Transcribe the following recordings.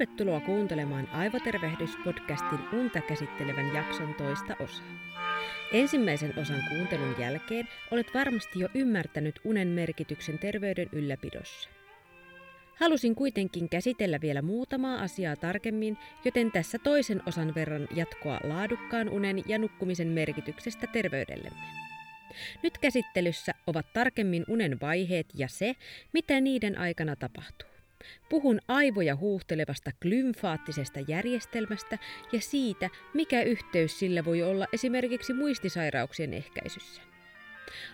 Tervetuloa kuuntelemaan Aivotervehdyspodcastin unta käsittelevän jakson toista osaa. Ensimmäisen osan kuuntelun jälkeen olet varmasti jo ymmärtänyt unen merkityksen terveyden ylläpidossa. Halusin kuitenkin käsitellä vielä muutamaa asiaa tarkemmin, joten tässä toisen osan verran jatkoa laadukkaan unen ja nukkumisen merkityksestä terveydellemme. Nyt käsittelyssä ovat tarkemmin unen vaiheet ja se, mitä niiden aikana tapahtuu. Puhun aivoja huuhtelevasta glymfaattisesta järjestelmästä ja siitä, mikä yhteys sillä voi olla esimerkiksi muistisairauksien ehkäisyssä.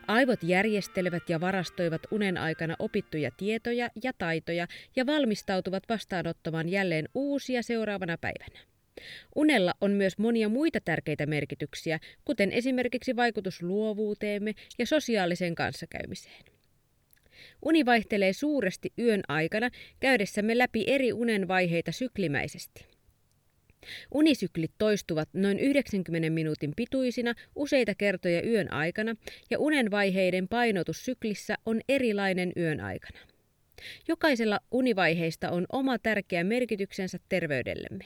Aivot järjestelevät ja varastoivat unen aikana opittuja tietoja ja taitoja ja valmistautuvat vastaanottamaan jälleen uusia seuraavana päivänä. Unella on myös monia muita tärkeitä merkityksiä, kuten esimerkiksi vaikutus luovuuteemme ja sosiaaliseen kanssakäymiseen. Uni vaihtelee suuresti yön aikana käydessämme läpi eri unen vaiheita syklimäisesti. Unisyklit toistuvat noin 90 minuutin pituisina useita kertoja yön aikana ja unen vaiheiden painotus syklissä on erilainen yön aikana. Jokaisella univaiheista on oma tärkeä merkityksensä terveydellemme.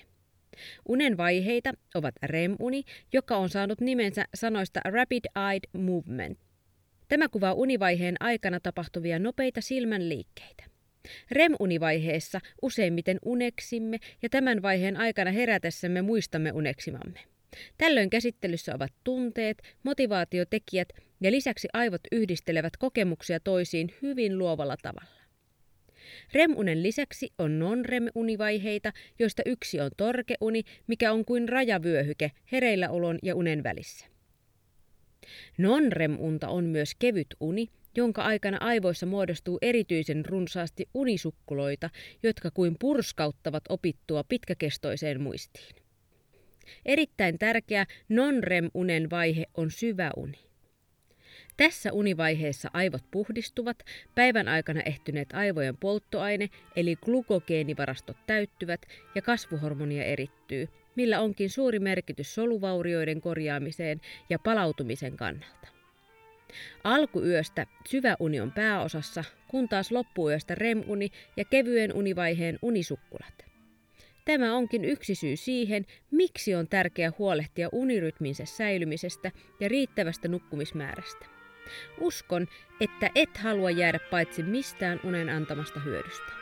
Unen vaiheita ovat REM-uni, joka on saanut nimensä sanoista Rapid Eye Movement. Tämä kuvaa univaiheen aikana tapahtuvia nopeita silmänliikkeitä. REM-univaiheessa useimmiten uneksimme ja tämän vaiheen aikana herätessämme muistamme uneksimamme. Tällöin käsittelyssä ovat tunteet, motivaatiotekijät ja lisäksi aivot yhdistelevät kokemuksia toisiin hyvin luovalla tavalla. REM-unen lisäksi on non-REM-univaiheita, joista yksi on torkeuni, mikä on kuin rajavyöhyke hereilläolon ja unen välissä. Non-REM-unta on myös kevyt uni, jonka aikana aivoissa muodostuu erityisen runsaasti unisukkuloita, jotka kuin purskauttavat opittua pitkäkestoiseen muistiin. Erittäin tärkeä non-REM-unen vaihe on syvä uni. Tässä univaiheessa aivot puhdistuvat, päivän aikana ehtyneet aivojen polttoaine eli glukogeenivarastot täyttyvät ja kasvuhormonia erittyy, millä onkin suuri merkitys soluvaurioiden korjaamiseen ja palautumisen kannalta. Alkuyöstä syvä uni on pääosassa, kun taas loppuyöstä REM-uni ja kevyen univaiheen unisukkulat. Tämä onkin yksi syy siihen, miksi on tärkeää huolehtia unirytminsä säilymisestä ja riittävästä nukkumismäärästä. Uskon, että et halua jäädä paitsi mistään unen antamasta hyödystä.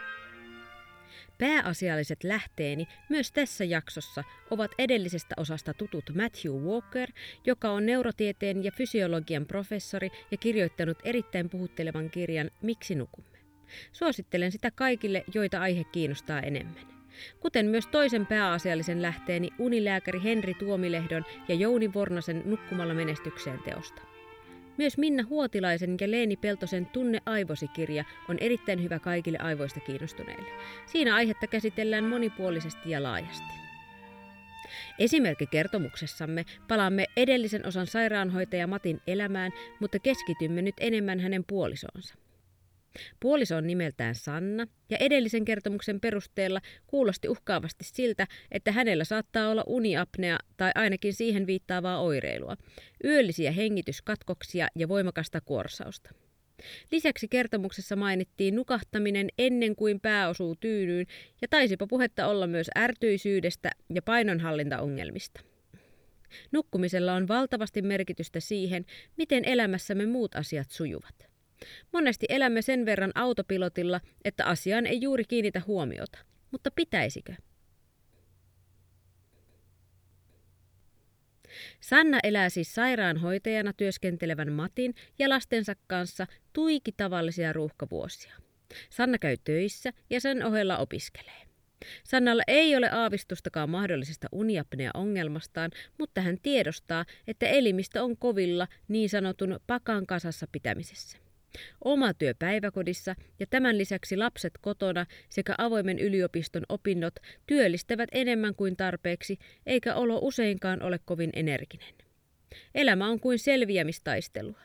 Pääasialliset lähteeni myös tässä jaksossa ovat edellisestä osasta tutut Matthew Walker, joka on neurotieteen ja fysiologian professori ja kirjoittanut erittäin puhuttelevan kirjan Miksi nukumme. Suosittelen sitä kaikille, joita aihe kiinnostaa enemmän. Kuten myös toisen pääasiallisen lähteeni unilääkäri Henri Tuomilehdon ja Jouni Vornasen Nukkumalla menestykseen teosta. Myös Minna Huotilaisen ja Leeni Peltosen Tunne aivosi-kirja on erittäin hyvä kaikille aivoista kiinnostuneille. Siinä aihetta käsitellään monipuolisesti ja laajasti. Esimerkkikertomuksessamme palaamme edellisen osan sairaanhoitaja Matin elämään, mutta keskitymme nyt enemmän hänen puolisoonsa. Puoliso on nimeltään Sanna, ja edellisen kertomuksen perusteella kuulosti uhkaavasti siltä, että hänellä saattaa olla uniapnea tai ainakin siihen viittaavaa oireilua, yöllisiä hengityskatkoksia ja voimakasta kuorsausta. Lisäksi kertomuksessa mainittiin nukahtaminen ennen kuin pää osuu tyynyyn ja taisipa puhetta olla myös ärtyisyydestä ja painonhallintaongelmista. Nukkumisella on valtavasti merkitystä siihen, miten elämässämme muut asiat sujuvat. Monesti elämme sen verran autopilotilla, että asiaan ei juuri kiinnitä huomiota. Mutta pitäisikö? Sanna elää siis sairaanhoitajana työskentelevän Matin ja lastensa kanssa tuiki tavallisia ruuhkavuosia. Sanna käy töissä ja sen ohella opiskelee. Sannalla ei ole aavistustakaan mahdollisesta uniapnea-ongelmastaan, mutta hän tiedostaa, että elimistö on kovilla niin sanotun pakan kasassa pitämisessä. Oma työ päiväkodissa ja tämän lisäksi lapset kotona sekä avoimen yliopiston opinnot työllistävät enemmän kuin tarpeeksi, eikä olo useinkaan ole kovin energinen. Elämä on kuin selviämistaistelua.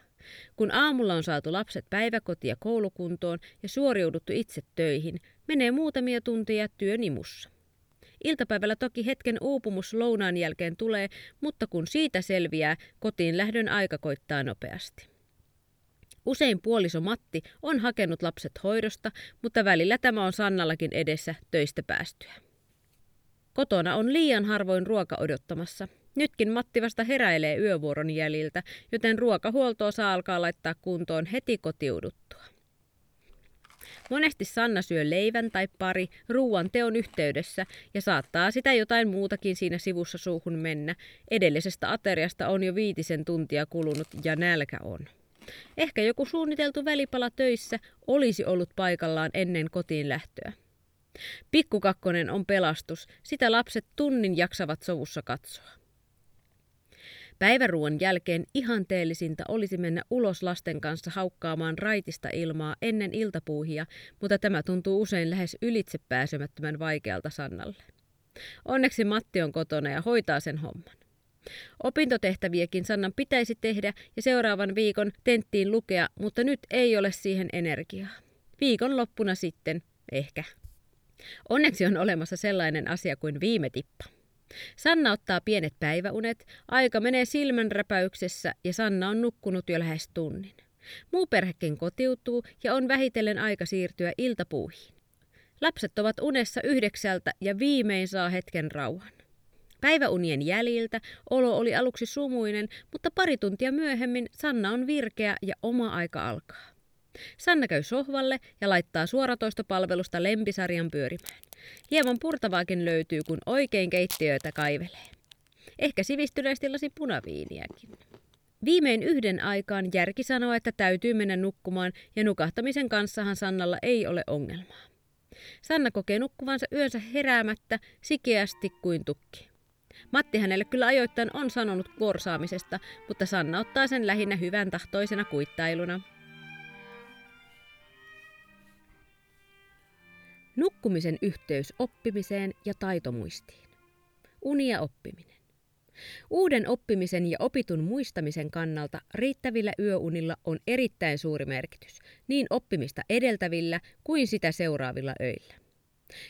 Kun aamulla on saatu lapset päiväkoti- ja koulukuntoon ja suoriuduttu itse töihin, menee muutamia tunteja työnimussa. Iltapäivällä toki hetken uupumus lounaan jälkeen tulee, mutta kun siitä selviää, kotiin lähdön aika koittaa nopeasti. Usein puoliso Matti on hakenut lapset hoidosta, mutta välillä tämä on Sannallakin edessä töistä päästyä. Kotona on liian harvoin ruoka odottamassa. Nytkin Matti vasta heräilee yövuoron jäljiltä, joten ruokahuoltoa saa alkaa laittaa kuntoon heti kotiuduttua. Monesti Sanna syö leivän tai pari ruuan teon yhteydessä ja saattaa sitä jotain muutakin siinä sivussa suuhun mennä. Edellisestä ateriasta on jo viitisen tuntia kulunut ja nälkä on. Ehkä joku suunniteltu välipala töissä olisi ollut paikallaan ennen kotiin lähtöä. Pikkukakkonen on pelastus, sitä lapset tunnin jaksavat sovussa katsoa. Päiväruon jälkeen ihanteellisinta olisi mennä ulos lasten kanssa haukkaamaan raitista ilmaa ennen iltapuuhia, mutta tämä tuntuu usein lähes ylitsepääsemättömän vaikealta Sannalle. Onneksi Matti on kotona ja hoitaa sen homman. Opintotehtäviäkin Sannan pitäisi tehdä ja seuraavan viikon tenttiin lukea, mutta nyt ei ole siihen energiaa. Viikon loppuna sitten, ehkä. Onneksi on olemassa sellainen asia kuin viime tippa. Sanna ottaa pienet päiväunet, aika menee silmänräpäyksessä ja Sanna on nukkunut jo lähes tunnin. Muu perhekin kotiutuu ja on vähitellen aika siirtyä iltapuuhiin. Lapset ovat unessa yhdeksältä ja viimein saa hetken rauhan. Päiväunien jäljiltä olo oli aluksi sumuinen, mutta pari tuntia myöhemmin Sanna on virkeä ja oma aika alkaa. Sanna käy sohvalle ja laittaa suoratoistopalvelusta lempisarjan pyörimään. Hieman purtavaakin löytyy, kun oikein keittiöitä kaivelee. Ehkä sivistyneesti lasi punaviiniäkin. Viimein yhden aikaan järki sanoo, että täytyy mennä nukkumaan ja nukahtamisen kanssahan Sannalla ei ole ongelmaa. Sanna kokee nukkuvansa yönsä heräämättä sikeästi kuin tukki. Matti hänelle kyllä ajoittain on sanonut korsaamisesta, mutta Sanna ottaa sen lähinnä hyvän tahtoisena kuittailuna. Nukkumisen yhteys oppimiseen ja taitomuistiin. Uni ja oppiminen. Uuden oppimisen ja opitun muistamisen kannalta riittävillä yöunilla on erittäin suuri merkitys, niin oppimista edeltävillä kuin sitä seuraavilla öillä.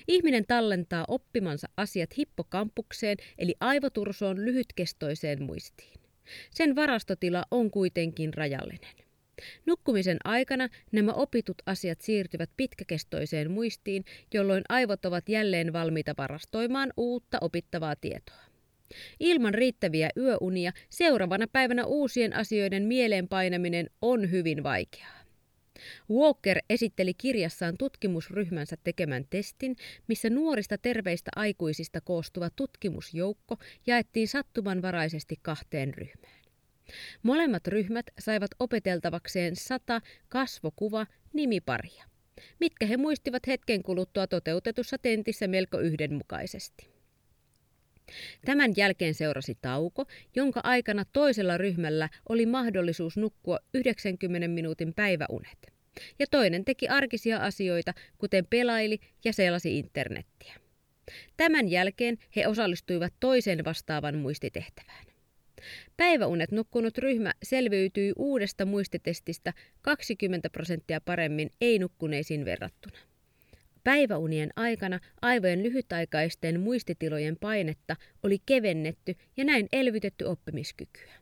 Ihminen tallentaa oppimansa asiat hippokampukseen eli aivotursoon lyhytkestoiseen muistiin. Sen varastotila on kuitenkin rajallinen. Nukkumisen aikana nämä opitut asiat siirtyvät pitkäkestoiseen muistiin, jolloin aivot ovat jälleen valmiita varastoimaan uutta opittavaa tietoa. Ilman riittäviä yöunia seuraavana päivänä uusien asioiden mieleenpainaminen on hyvin vaikeaa. Walker esitteli kirjassaan tutkimusryhmänsä tekemän testin, missä nuorista terveistä aikuisista koostuva tutkimusjoukko jaettiin sattumanvaraisesti kahteen ryhmään. Molemmat ryhmät saivat opeteltavakseen sata kasvokuva nimiparia, mitkä he muistivat hetken kuluttua toteutetussa tentissä melko yhdenmukaisesti. Tämän jälkeen seurasi tauko, jonka aikana toisella ryhmällä oli mahdollisuus nukkua 90 minuutin päiväunet. Ja toinen teki arkisia asioita, kuten pelaili ja selasi internettiä. Tämän jälkeen he osallistuivat toiseen vastaavan muistitehtävään. Päiväunet nukkunut ryhmä selviytyi uudesta muistitestistä 20 prosenttia paremmin ei-nukkuneisiin verrattuna. Päiväunien aikana aivojen lyhytaikaisten muistitilojen painetta oli kevennetty ja näin elvytetty oppimiskykyä.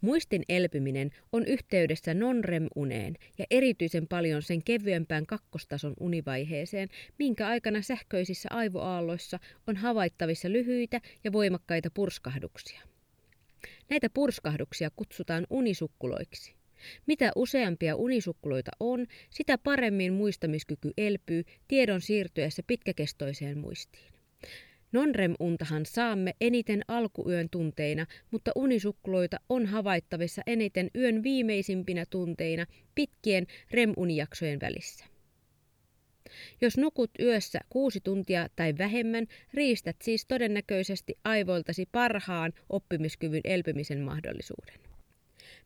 Muistin elpyminen on yhteydessä non-REM-uneen ja erityisen paljon sen kevyempään kakkostason univaiheeseen, minkä aikana sähköisissä aivoaalloissa on havaittavissa lyhyitä ja voimakkaita purskahduksia. Näitä purskahduksia kutsutaan unisukkuloiksi. Mitä useampia unisukkuloita on, sitä paremmin muistamiskyky elpyy tiedon siirtyessä pitkäkestoiseen muistiin. Non-REM-untahan saamme eniten alkuyön tunteina, mutta unisukkuloita on havaittavissa eniten yön viimeisimpinä tunteina pitkien REM-unijaksojen välissä. Jos nukut yössä kuusi tuntia tai vähemmän, riistät siis todennäköisesti aivoiltasi parhaan oppimiskyvyn elpymisen mahdollisuuden.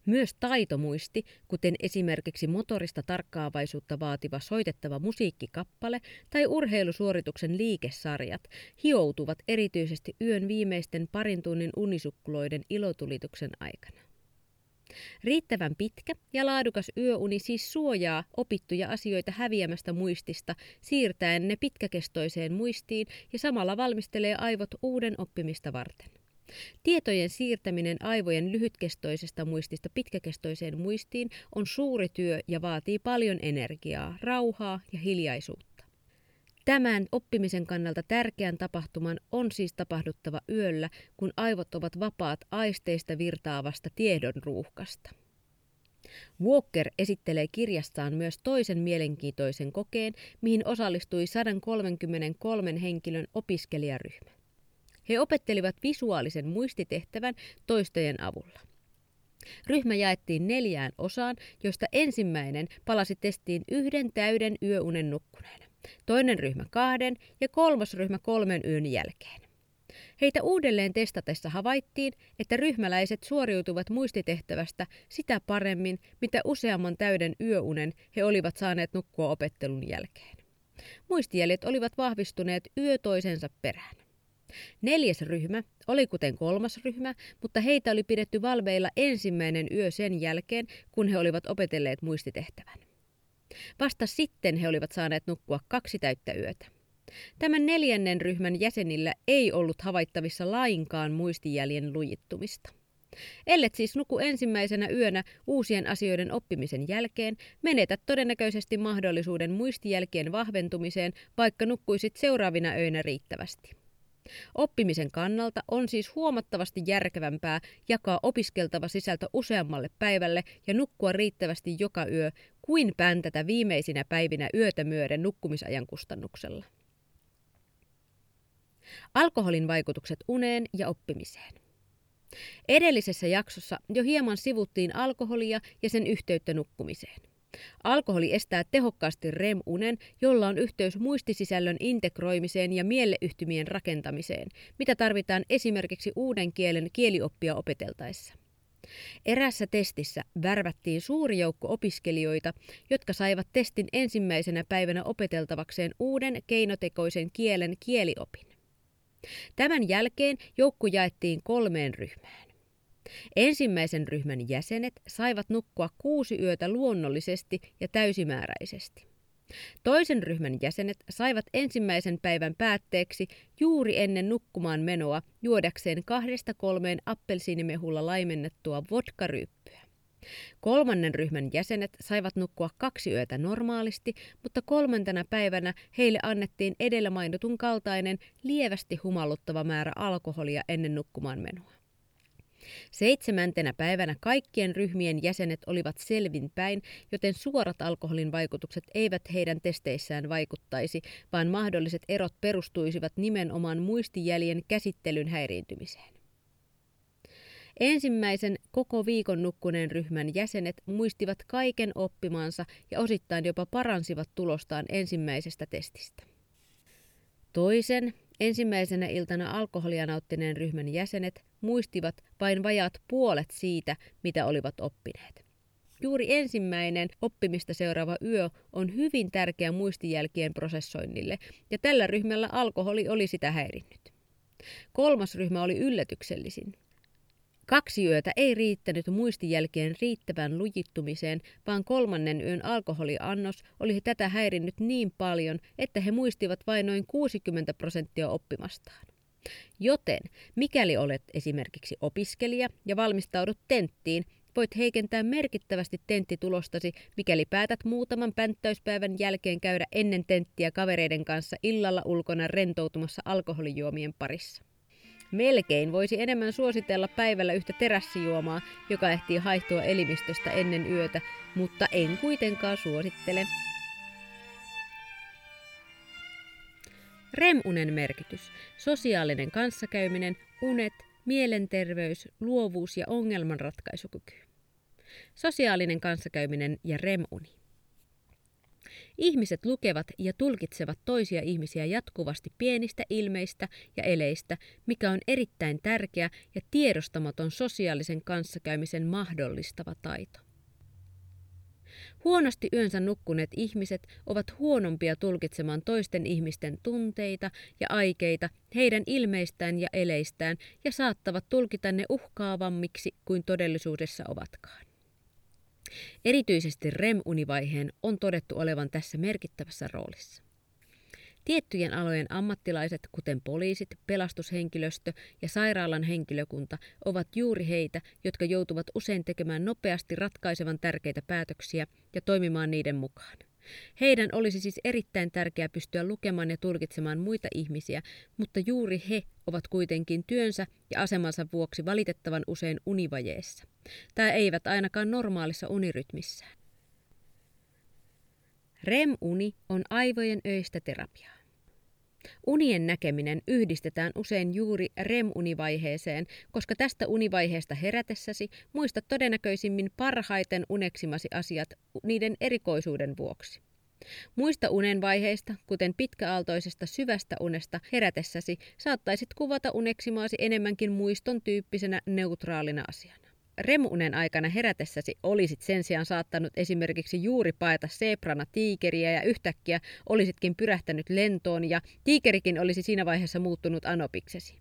Myös taitomuisti, kuten esimerkiksi motorista tarkkaavaisuutta vaativa soitettava musiikkikappale tai urheilusuorituksen liikesarjat, hioutuvat erityisesti yön viimeisten parin tunnin unisukkuloiden ilotulituksen aikana. Riittävän pitkä ja laadukas yöuni siis suojaa opittuja asioita häviämästä muistista, siirtäen ne pitkäkestoiseen muistiin ja samalla valmistelee aivot uuden oppimista varten. Tietojen siirtäminen aivojen lyhytkestoisesta muistista pitkäkestoiseen muistiin on suuri työ ja vaatii paljon energiaa, rauhaa ja hiljaisuutta. Tämän oppimisen kannalta tärkeän tapahtuman on siis tapahduttava yöllä, kun aivot ovat vapaat aisteista virtaavasta tiedon ruuhkasta. Walker esittelee kirjassaan myös toisen mielenkiintoisen kokeen, mihin osallistui 133 henkilön opiskelijaryhmä. He opettelivat visuaalisen muistitehtävän toistojen avulla. Ryhmä jaettiin neljään osaan, joista ensimmäinen palasi testiin yhden täyden yöunen nukkuneena, toinen ryhmä kahden ja kolmas ryhmä kolmen yön jälkeen. Heitä uudelleen testatessa havaittiin, että ryhmäläiset suoriutuvat muistitehtävästä sitä paremmin, mitä useamman täyden yöunen he olivat saaneet nukkua opettelun jälkeen. Muistijäljet olivat vahvistuneet yö toisensa perään. Neljäs ryhmä oli kuten kolmas ryhmä, mutta heitä oli pidetty valveilla ensimmäinen yö sen jälkeen, kun he olivat opetelleet muistitehtävän. Vasta sitten he olivat saaneet nukkua kaksi täyttä yötä. Tämän neljännen ryhmän jäsenillä ei ollut havaittavissa lainkaan muistijäljen lujittumista. Ellet siis nuku ensimmäisenä yönä uusien asioiden oppimisen jälkeen, menetät todennäköisesti mahdollisuuden muistijälkien vahventumiseen, vaikka nukkuisit seuraavina öinä riittävästi. Oppimisen kannalta on siis huomattavasti järkevämpää jakaa opiskeltava sisältö useammalle päivälle ja nukkua riittävästi joka yö, kuin päntätä viimeisinä päivinä yötä myöden nukkumisajan kustannuksella. Alkoholin vaikutukset uneen ja oppimiseen. Edellisessä jaksossa jo hieman sivuttiin alkoholia ja sen yhteyttä nukkumiseen. Alkoholi estää tehokkaasti REM-unen, jolla on yhteys muistisisällön integroimiseen ja mieleyhtymien rakentamiseen, mitä tarvitaan esimerkiksi uuden kielen kielioppia opeteltaessa. Erässä testissä värvättiin suuri joukko opiskelijoita, jotka saivat testin ensimmäisenä päivänä opeteltavakseen uuden keinotekoisen kielen kieliopin. Tämän jälkeen joukko jaettiin kolmeen ryhmään. Ensimmäisen ryhmän jäsenet saivat nukkua kuusi yötä luonnollisesti ja täysimääräisesti. Toisen ryhmän jäsenet saivat ensimmäisen päivän päätteeksi juuri ennen nukkumaan menoa juodakseen kahdesta kolmeen appelsiinimehulla laimennettua vodkaryyppyä. Kolmannen ryhmän jäsenet saivat nukkua kaksi yötä normaalisti, mutta kolmantena päivänä heille annettiin edellä mainitun kaltainen lievästi humalluttava määrä alkoholia ennen nukkumaan menoa. Seitsemäntenä päivänä kaikkien ryhmien jäsenet olivat selvinpäin, joten suorat alkoholin vaikutukset eivät heidän testeissään vaikuttaisi, vaan mahdolliset erot perustuisivat nimenomaan muistijäljen käsittelyn häiriintymiseen. Ensimmäisen koko viikon nukkuneen ryhmän jäsenet muistivat kaiken oppimansa ja osittain jopa paransivat tulostaan ensimmäisestä testistä. Toisen, ensimmäisenä iltana alkoholia nauttineen ryhmän jäsenet muistivat vain vajaat puolet siitä, mitä olivat oppineet. Juuri ensimmäinen oppimista seuraava yö on hyvin tärkeä muistijälkien prosessoinnille, ja tällä ryhmällä alkoholi oli sitä häirinnyt. Kolmas ryhmä oli yllätyksellisin. Kaksi yötä ei riittänyt muistijälkeen riittävän lujittumiseen, vaan kolmannen yön alkoholiannos oli tätä häirinnyt niin paljon, että he muistivat vain noin 60 prosenttia oppimastaan. Joten, mikäli olet esimerkiksi opiskelija ja valmistaudut tenttiin, voit heikentää merkittävästi tenttitulostasi, mikäli päätät muutaman pänttäyspäivän jälkeen käydä ennen tenttiä kavereiden kanssa illalla ulkona rentoutumassa alkoholijuomien parissa. Melkein voisi enemmän suositella päivällä yhtä terassijuomaa, joka ehtii haihtua elimistöstä ennen yötä, mutta en kuitenkaan suosittele. REM-unen merkitys. Sosiaalinen kanssakäyminen, unet, mielenterveys, luovuus ja ongelmanratkaisukyky. Sosiaalinen kanssakäyminen ja REM-uni. Ihmiset lukevat ja tulkitsevat toisia ihmisiä jatkuvasti pienistä ilmeistä ja eleistä, mikä on erittäin tärkeä ja tiedostamaton sosiaalisen kanssakäymisen mahdollistava taito. Huonosti yönsä nukkuneet ihmiset ovat huonompia tulkitsemaan toisten ihmisten tunteita ja aikeita, heidän ilmeistään ja eleistään ja saattavat tulkita ne uhkaavammiksi kuin todellisuudessa ovatkaan. Erityisesti REM-univaiheen on todettu olevan tässä merkittävässä roolissa. Tiettyjen alojen ammattilaiset, kuten poliisit, pelastushenkilöstö ja sairaalan henkilökunta, ovat juuri heitä, jotka joutuvat usein tekemään nopeasti ratkaisevan tärkeitä päätöksiä ja toimimaan niiden mukaan. Heidän olisi siis erittäin tärkeää pystyä lukemaan ja tulkitsemaan muita ihmisiä, mutta juuri he ovat kuitenkin työnsä ja asemansa vuoksi valitettavan usein univajeessa, tai eivät ainakaan normaalissa unirytmissään. REM-uni on aivojen öistä terapiaa. Unien näkeminen yhdistetään usein juuri REM-univaiheeseen, koska tästä univaiheesta herätessäsi muistat todennäköisimmin parhaiten uneksimasi asiat niiden erikoisuuden vuoksi. Muista unen vaiheista, kuten pitkäaaltoisesta syvästä unesta herätessäsi, saattaisit kuvata uneksimaasi enemmänkin muiston tyyppisenä neutraalina asiana. Remunen aikana herätessäsi olisit sen sijaan saattanut esimerkiksi juuri paeta seprana tiikeriä ja yhtäkkiä olisitkin pyrähtänyt lentoon ja tiikerikin olisi siinä vaiheessa muuttunut anopiksesi.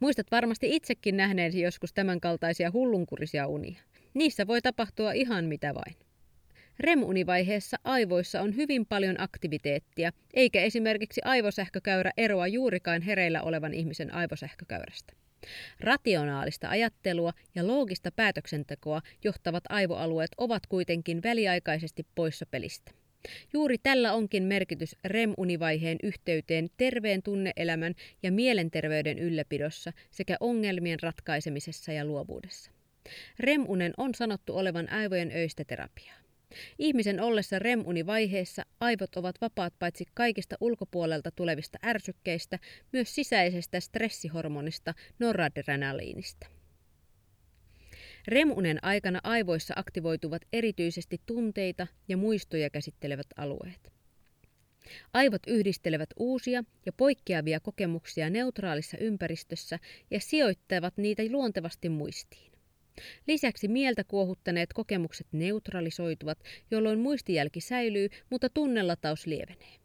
Muistat varmasti itsekin nähneesi joskus tämänkaltaisia hullunkurisia unia. Niissä voi tapahtua ihan mitä vain. REM-univaiheessa aivoissa on hyvin paljon aktiviteettia, eikä esimerkiksi aivosähkökäyrä eroa juurikaan hereillä olevan ihmisen aivosähkökäyrästä. Rationaalista ajattelua ja loogista päätöksentekoa johtavat aivoalueet ovat kuitenkin väliaikaisesti poissa pelistä. Juuri tällä onkin merkitys REM-univaiheen yhteyteen terveen tunneelämän ja mielenterveyden ylläpidossa sekä ongelmien ratkaisemisessa ja luovuudessa. REM-unen on sanottu olevan aivojen öistä terapiaa. Ihmisen ollessa REM-univaiheessa aivot ovat vapaat paitsi kaikista ulkopuolelta tulevista ärsykkeistä, myös sisäisestä stressihormonista noradrenaliinista. REM-unen aikana aivoissa aktivoituvat erityisesti tunteita ja muistoja käsittelevät alueet. Aivot yhdistelevät uusia ja poikkeavia kokemuksia neutraalissa ympäristössä ja sijoittavat niitä luontevasti muistiin. Lisäksi mieltä kuohuttaneet kokemukset neutralisoituvat, jolloin muistijälki säilyy, mutta tunnelataus lievenee.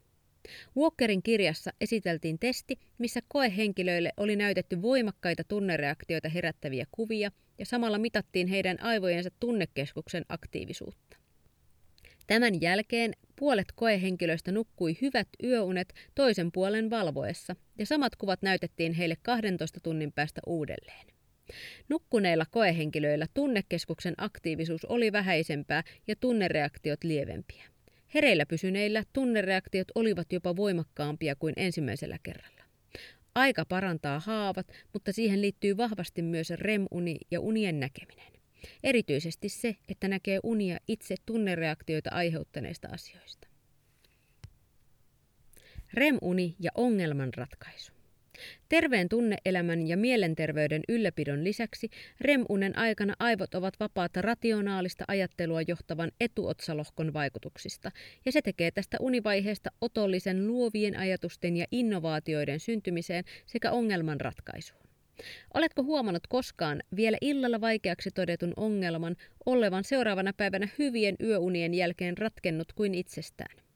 Walkerin kirjassa esiteltiin testi, missä koehenkilöille oli näytetty voimakkaita tunnereaktioita herättäviä kuvia ja samalla mitattiin heidän aivojensa tunnekeskuksen aktiivisuutta. Tämän jälkeen puolet koehenkilöistä nukkui hyvät yöunet toisen puolen valvoessa ja samat kuvat näytettiin heille 12 tunnin päästä uudelleen. Nukkuneilla koehenkilöillä tunnekeskuksen aktiivisuus oli vähäisempää ja tunnereaktiot lievempiä. Hereillä pysyneillä tunnereaktiot olivat jopa voimakkaampia kuin ensimmäisellä kerralla. Aika parantaa haavat, mutta siihen liittyy vahvasti myös REM-uni ja unien näkeminen. Erityisesti se, että näkee unia itse tunnereaktioita aiheuttaneista asioista. REM-uni ja ongelmanratkaisu. Terveen tunneelämän ja mielenterveyden ylläpidon lisäksi REM-unen aikana aivot ovat vapaata rationaalista ajattelua johtavan etuotsalohkon vaikutuksista, ja se tekee tästä univaiheesta otollisen luovien ajatusten ja innovaatioiden syntymiseen sekä ongelman ratkaisuun. Oletko huomannut koskaan vielä illalla vaikeaksi todetun ongelman olevan seuraavana päivänä hyvien yöunien jälkeen ratkennut kuin itsestään?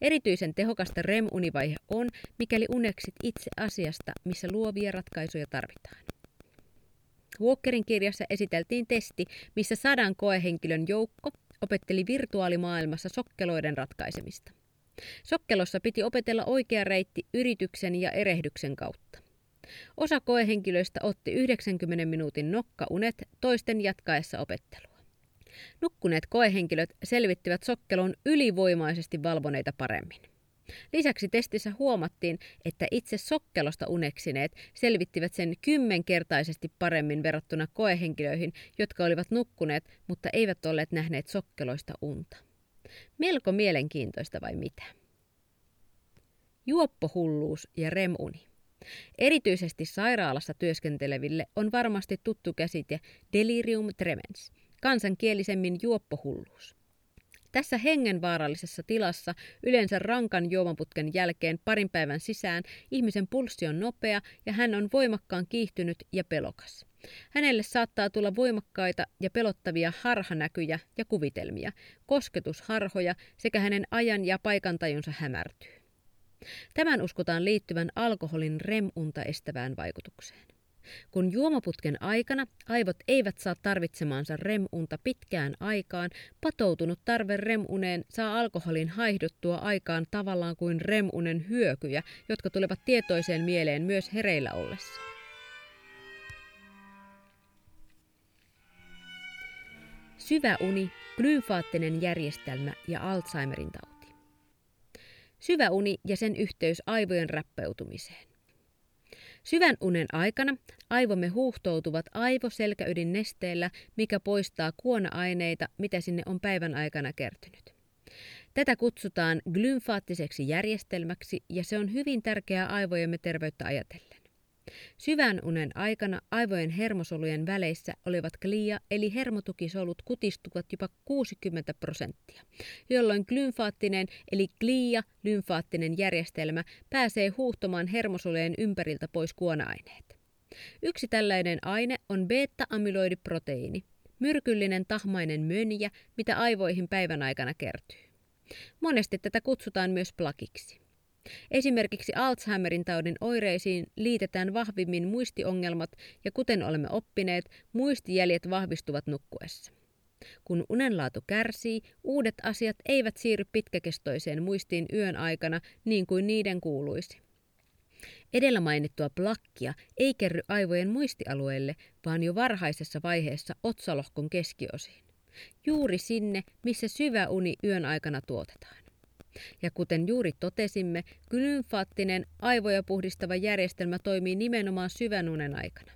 Erityisen tehokasta REM-univaihe on, mikäli uneksit itse asiasta, missä luovia ratkaisuja tarvitaan. Walkerin kirjassa esiteltiin testi, missä sadan koehenkilön joukko opetteli virtuaalimaailmassa sokkeloiden ratkaisemista. Sokkelossa piti opetella oikea reitti yrityksen ja erehdyksen kautta. Osa koehenkilöistä otti 90 minuutin nokkaunet toisten jatkaessa opettelua. Nukkuneet koehenkilöt selvittivät sokkelon ylivoimaisesti valvoneita paremmin. Lisäksi testissä huomattiin, että itse sokkelosta uneksineet selvittivät sen kymmenkertaisesti paremmin verrattuna koehenkilöihin, jotka olivat nukkuneet, mutta eivät olleet nähneet sokkeloista unta. Melko mielenkiintoista vai mitä? Juoppohulluus ja remuni. Erityisesti sairaalassa työskenteleville on varmasti tuttu käsite delirium tremens – kansankielisemmin juoppohulluus. Tässä hengenvaarallisessa tilassa yleensä rankan juomaputken jälkeen parin päivän sisään ihmisen pulssi on nopea ja hän on voimakkaan kiihtynyt ja pelokas. Hänelle saattaa tulla voimakkaita ja pelottavia harhanäkyjä ja kuvitelmia, kosketusharhoja sekä hänen ajan ja paikantajunsa hämärtyy. Tämän uskotaan liittyvän alkoholin remunta estävään vaikutukseen. Kun juomaputken aikana aivot eivät saa tarvitsemaansa remunta pitkään aikaan, patoutunut tarve remuneen saa alkoholin haihduttua aikaan tavallaan kuin remunen hyökyjä, jotka tulevat tietoiseen mieleen myös hereillä ollessa. Syvä uni, glymfaattinen järjestelmä ja Alzheimerin tauti. Syvä uni ja sen yhteys aivojen rappeutumiseen. Syvän unen aikana aivomme huuhtoutuvat aivoselkäydin nesteellä, mikä poistaa kuona-aineita, mitä sinne on päivän aikana kertynyt. Tätä kutsutaan glymfaattiseksi järjestelmäksi ja se on hyvin tärkeää aivojemme terveyttä ajatellen. Syvän unen aikana aivojen hermosolujen väleissä olevat glia eli hermotukisolut kutistuvat jopa 60 prosenttia, jolloin glymfaattinen eli glia-lymfaattinen järjestelmä pääsee huuhtomaan hermosolujen ympäriltä pois kuona-aineet. Yksi tällainen aine on beta-amyloidiproteiini, myrkyllinen tahmainen mönjä, mitä aivoihin päivän aikana kertyy. Monesti tätä kutsutaan myös plakiksi. Esimerkiksi Alzheimerin taudin oireisiin liitetään vahvimmin muistiongelmat ja kuten olemme oppineet, muistijäljet vahvistuvat nukkuessa. Kun unenlaatu kärsii, uudet asiat eivät siirry pitkäkestoiseen muistiin yön aikana niin kuin niiden kuuluisi. Edellä mainittua plakkia ei kerry aivojen muistialueelle, vaan jo varhaisessa vaiheessa otsalohkon keskiosiin. Juuri sinne, missä syvä uni yön aikana tuotetaan. Ja kuten juuri totesimme, glymfaattinen aivoja puhdistava järjestelmä toimii nimenomaan syvän unen aikana.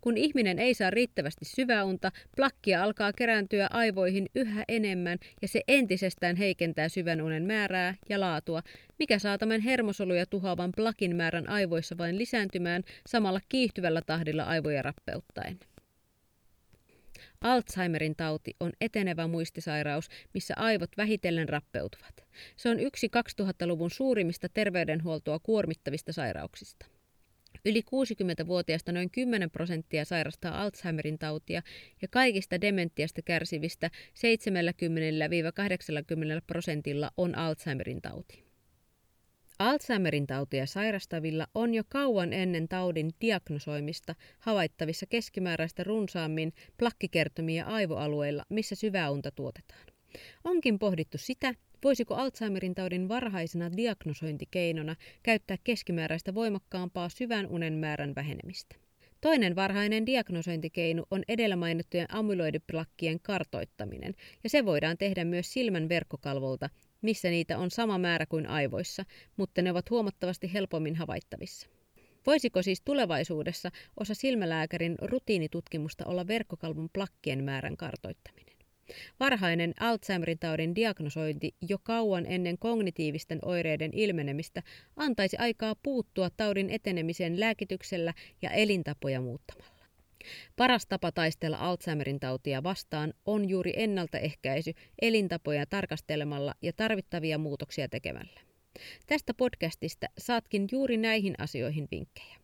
Kun ihminen ei saa riittävästi syväunta, plakkia alkaa kerääntyä aivoihin yhä enemmän ja se entisestään heikentää syvän unen määrää ja laatua, mikä saa tämän hermosoluja tuhoavan plakin määrän aivoissa vain lisääntymään samalla kiihtyvällä tahdilla aivoja rappeuttaen. Alzheimerin tauti on etenevä muistisairaus, missä aivot vähitellen rappeutuvat. Se on yksi 2000-luvun suurimmista terveydenhuoltoa kuormittavista sairauksista. Yli 60-vuotiaista noin 10 prosenttia sairastaa Alzheimerin tautia ja kaikista dementiasta kärsivistä 70-80 prosentilla on Alzheimerin tauti. Alzheimerin tautia sairastavilla on jo kauan ennen taudin diagnosoimista havaittavissa keskimääräistä runsaammin plakkikertomia aivoalueilla, missä syväunta tuotetaan. Onkin pohdittu sitä, voisiko Alzheimerin taudin varhaisena diagnosointikeinona käyttää keskimääräistä voimakkaampaa syvän unen määrän vähenemistä. Toinen varhainen diagnosointikeino on edellä mainittujen amyloidiplakkien kartoittaminen, ja se voidaan tehdä myös silmän verkkokalvolta, missä niitä on sama määrä kuin aivoissa, mutta ne ovat huomattavasti helpommin havaittavissa. Voisiko siis tulevaisuudessa osa silmälääkärin rutiinitutkimusta olla verkkokalvon plakkien määrän kartoittaminen? Varhainen Alzheimerin taudin diagnosointi jo kauan ennen kognitiivisten oireiden ilmenemistä antaisi aikaa puuttua taudin etenemiseen lääkityksellä ja elintapoja muuttamalla. Paras tapa taistella Alzheimerin tautia vastaan on juuri ennaltaehkäisy elintapoja tarkastelemalla ja tarvittavia muutoksia tekemällä. Tästä podcastista saatkin juuri näihin asioihin vinkkejä.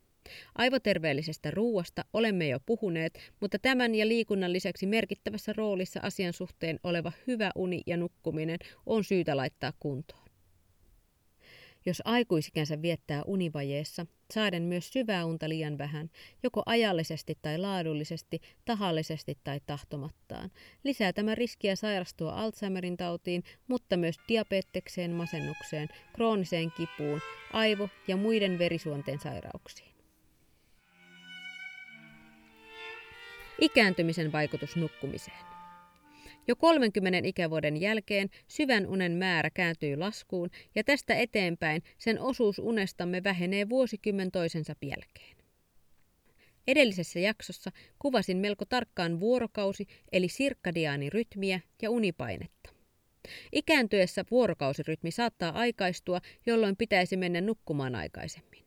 Aivoterveellisestä ruuasta olemme jo puhuneet, mutta tämän ja liikunnan lisäksi merkittävässä roolissa asian suhteen oleva hyvä uni ja nukkuminen on syytä laittaa kuntoon. Jos aikuisikänsä viettää univajeessa, saaden myös syvää unta liian vähän, joko ajallisesti tai laadullisesti, tahallisesti tai tahtomattaan, lisää tämä riskiä sairastua Alzheimerin tautiin, mutta myös diabetekseen, masennukseen, krooniseen kipuun, aivo- ja muiden verisuonten sairauksiin. Ikääntymisen vaikutus nukkumiseen. Jo 30 ikävuoden jälkeen syvän unen määrä kääntyy laskuun ja tästä eteenpäin sen osuus unestamme vähenee vuosikymmen toisensa jälkeen. Edellisessä jaksossa kuvasin melko tarkkaan vuorokausi eli sirkkadiaanirytmiä ja unipainetta. Ikääntyessä vuorokausirytmi saattaa aikaistua, jolloin pitäisi mennä nukkumaan aikaisemmin.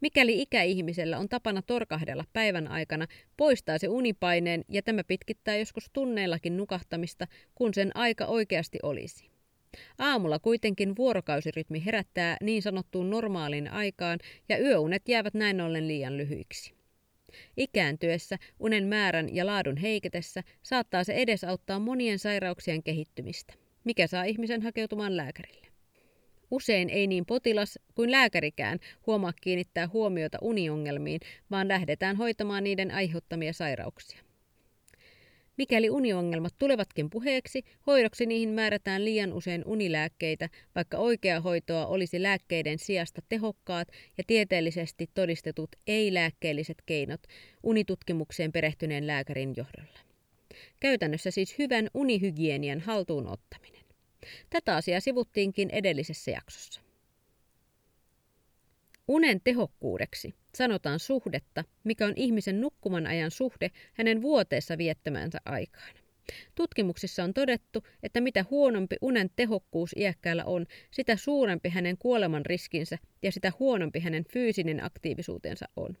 Mikäli ikäihmisellä on tapana torkahdella päivän aikana, poistaa se unipaineen ja tämä pitkittää joskus tunneillakin nukahtamista, kun sen aika oikeasti olisi. Aamulla kuitenkin vuorokausirytmi herättää niin sanottuun normaaliin aikaan ja yöunet jäävät näin ollen liian lyhyiksi. Ikääntyessä, unen määrän ja laadun heiketessä saattaa se edesauttaa monien sairauksien kehittymistä, mikä saa ihmisen hakeutumaan lääkärille. Usein ei niin potilas kuin lääkärikään huomaa kiinnittää huomiota uniongelmiin, vaan lähdetään hoitamaan niiden aiheuttamia sairauksia. Mikäli uniongelmat tulevatkin puheeksi, hoidoksi niihin määrätään liian usein unilääkkeitä, vaikka oikea hoitoa olisi lääkkeiden sijasta tehokkaat ja tieteellisesti todistetut ei-lääkkeelliset keinot unitutkimukseen perehtyneen lääkärin johdolla. Käytännössä siis hyvän unihygienian haltuun ottaminen. Tätä asiaa sivuttiinkin edellisessä jaksossa. Unen tehokkuudeksi sanotaan suhdetta, mikä on ihmisen nukkuman ajan suhde hänen vuoteessa viettämäänsä aikaan. Tutkimuksissa on todettu, että mitä huonompi unen tehokkuus iäkkäällä on, sitä suurempi hänen kuoleman riskinsä ja sitä huonompi hänen fyysinen aktiivisuutensa on.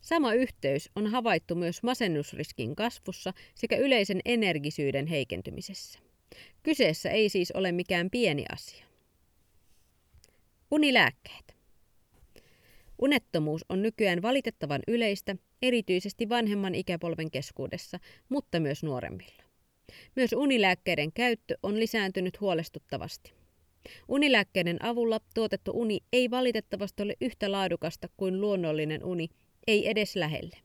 Sama yhteys on havaittu myös masennusriskin kasvussa sekä yleisen energisyyden heikentymisessä. Kyseessä ei siis ole mikään pieni asia. Unilääkkeet. Unettomuus on nykyään valitettavan yleistä, erityisesti vanhemman ikäpolven keskuudessa, mutta myös nuoremmilla. Myös unilääkkeiden käyttö on lisääntynyt huolestuttavasti. Unilääkkeiden avulla tuotettu uni ei valitettavasti ole yhtä laadukasta kuin luonnollinen uni, ei edes lähelle.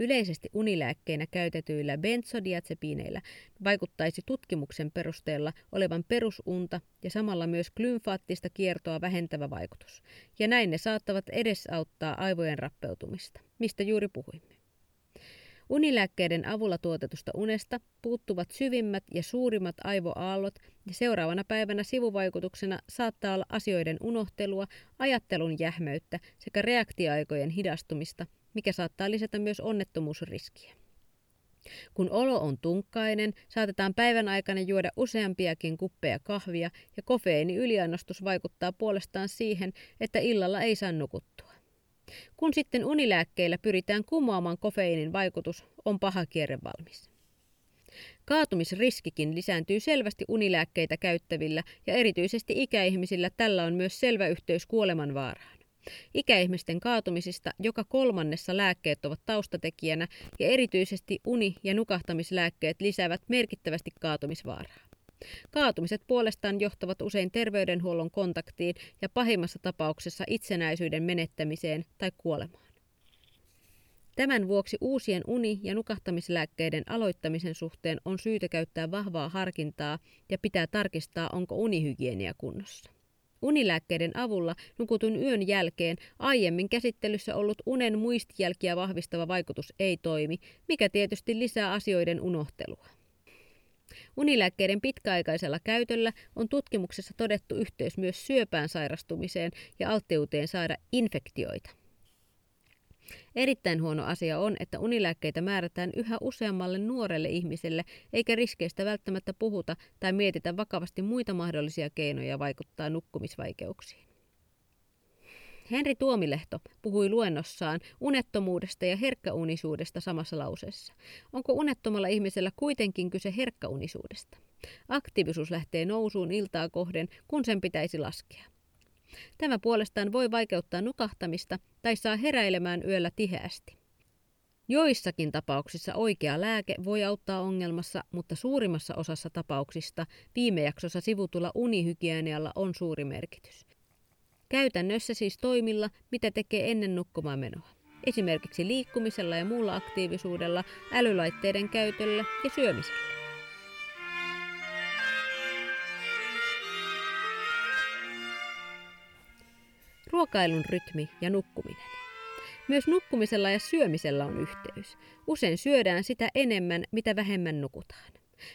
Yleisesti unilääkkeinä käytetyillä benzodiazepiineillä vaikuttaisi tutkimuksen perusteella olevan perusunta ja samalla myös glymfaattista kiertoa vähentävä vaikutus, ja näin ne saattavat edesauttaa aivojen rappeutumista, mistä juuri puhuimme. Unilääkkeiden avulla tuotetusta unesta puuttuvat syvimmät ja suurimmat aivoaallot ja seuraavana päivänä sivuvaikutuksena saattaa olla asioiden unohtelua, ajattelun jähmeyttä sekä reaktioaikojen hidastumista, mikä saattaa lisätä myös onnettomuusriskiä. Kun olo on tunkkainen, saatetaan päivän aikana juoda useampiakin kuppeja kahvia ja kofeiini yliannostus vaikuttaa puolestaan siihen, että illalla ei saa nukuttua. Kun sitten unilääkkeillä pyritään kumoamaan kofeiinin vaikutus, on paha kierre valmis. Kaatumisriskikin lisääntyy selvästi unilääkkeitä käyttävillä ja erityisesti ikäihmisillä tällä on myös selvä yhteys kuoleman vaaraan. Ikäihmisten kaatumisista joka kolmannessa lääkkeet ovat taustatekijänä ja erityisesti uni- ja nukahtamislääkkeet lisäävät merkittävästi kaatumisvaaraa. Kaatumiset puolestaan johtavat usein terveydenhuollon kontaktiin ja pahimmassa tapauksessa itsenäisyyden menettämiseen tai kuolemaan. Tämän vuoksi uusien uni- ja nukahtamislääkkeiden aloittamisen suhteen on syytä käyttää vahvaa harkintaa ja pitää tarkistaa, onko unihygienia kunnossa. Unilääkkeiden avulla nukutun yön jälkeen aiemmin käsittelyssä ollut unen muistijälkiä vahvistava vaikutus ei toimi, mikä tietysti lisää asioiden unohtelua. Unilääkkeiden pitkäaikaisella käytöllä on tutkimuksessa todettu yhteys myös syöpään sairastumiseen ja alttiuteen saada infektioita. Erittäin huono asia on, että unilääkkeitä määrätään yhä useammalle nuorelle ihmiselle, eikä riskeistä välttämättä puhuta tai mietitä vakavasti muita mahdollisia keinoja vaikuttaa nukkumisvaikeuksiin. Henri Tuomilehto puhui luennossaan unettomuudesta ja herkkäunisuudesta samassa lauseessa. Onko unettomalla ihmisellä kuitenkin kyse herkkäunisuudesta? Aktiivisuus lähtee nousuun iltaa kohden, kun sen pitäisi laskea. Tämä puolestaan voi vaikeuttaa nukahtamista tai saa heräilemään yöllä tiheästi. Joissakin tapauksissa oikea lääke voi auttaa ongelmassa, mutta suurimmassa osassa tapauksista viime jaksossa sivutulla unihygienialla on suuri merkitys. Käytännössä siis toimilla, mitä tekee ennen nukkumaan menoa. Esimerkiksi liikkumisella ja muulla aktiivisuudella, älylaitteiden käytöllä ja syömisellä. Ruokailun rytmi ja nukkuminen. Myös nukkumisella ja syömisellä on yhteys. Usein syödään sitä enemmän, mitä vähemmän nukutaan.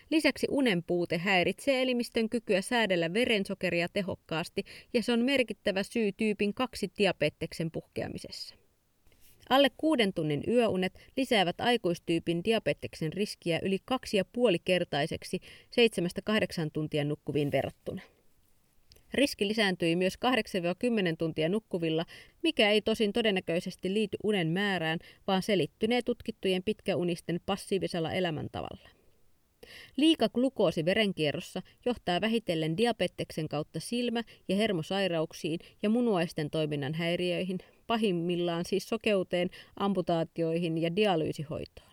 Lisäksi unen puute häiritsee elimistön kykyä säädellä verensokeria tehokkaasti ja se on merkittävä syy tyypin 2 diabeteksen puhkeamisessa. Alle kuuden tunnin yöunet lisäävät aikuistyypin diabeteksen riskiä yli kaksi ja puoli kertaiseksi 7-8 tuntia nukkuviin verrattuna. Riski lisääntyi myös 8-10 tuntia nukkuvilla, mikä ei tosin todennäköisesti liity unen määrään, vaan selittynee tutkittujen pitkäunisten passiivisella elämäntavalla. Liika glukoosi verenkierrossa johtaa vähitellen diabeteksen kautta silmä- ja hermosairauksiin ja munuaisten toiminnan häiriöihin, pahimmillaan siis sokeuteen, amputaatioihin ja dialyysihoitoon.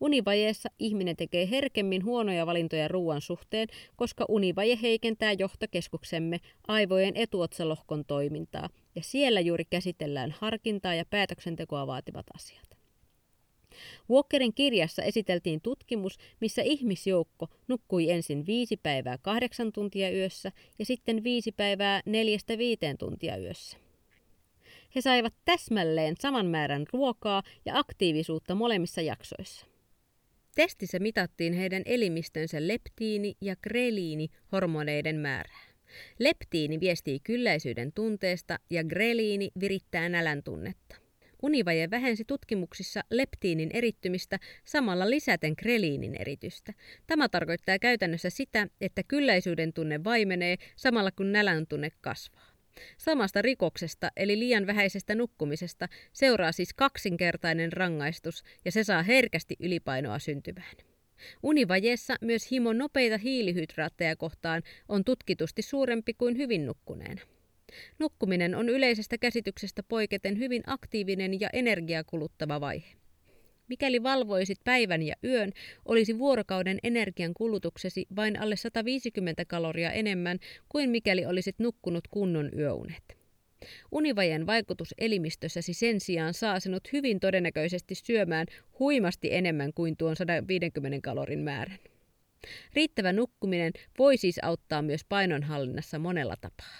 Univajeessa ihminen tekee herkemmin huonoja valintoja ruoan suhteen, koska univaje heikentää johtokeskuksemme aivojen etuotsalohkon toimintaa, ja siellä juuri käsitellään harkintaa ja päätöksentekoa vaativat asiat. Walkerin kirjassa esiteltiin tutkimus, missä ihmisjoukko nukkui ensin viisi päivää kahdeksan tuntia yössä ja sitten viisi päivää neljästä viiteen tuntia yössä. He saivat täsmälleen saman määrän ruokaa ja aktiivisuutta molemmissa jaksoissa. Testissä mitattiin heidän elimistönsä leptiini- ja greliini-hormoneiden määrää. Leptiini viestii kylläisyyden tunteesta ja greliini virittää nälän tunnetta. Univaje vähensi tutkimuksissa leptiinin erittymistä samalla lisäten greliinin eritystä. Tämä tarkoittaa käytännössä sitä, että kylläisyyden tunne vaimenee samalla kun nälän tunne kasvaa. Samasta rikoksesta eli liian vähäisestä nukkumisesta seuraa siis kaksinkertainen rangaistus ja se saa herkästi ylipainoa syntymään. Univajeessa myös himo nopeita hiilihydraatteja kohtaan on tutkitusti suurempi kuin hyvin nukkuneena. Nukkuminen on yleisestä käsityksestä poiketen hyvin aktiivinen ja energiakuluttava vaihe. Mikäli valvoisit päivän ja yön, olisi vuorokauden energian kulutuksesi vain alle 150 kaloria enemmän kuin mikäli olisit nukkunut kunnon yöunet. Univajen vaikutus elimistössäsi sen sijaan saa sinut hyvin todennäköisesti syömään huimasti enemmän kuin tuon 150 kalorin määrän. Riittävä nukkuminen voi siis auttaa myös painonhallinnassa monella tapaa.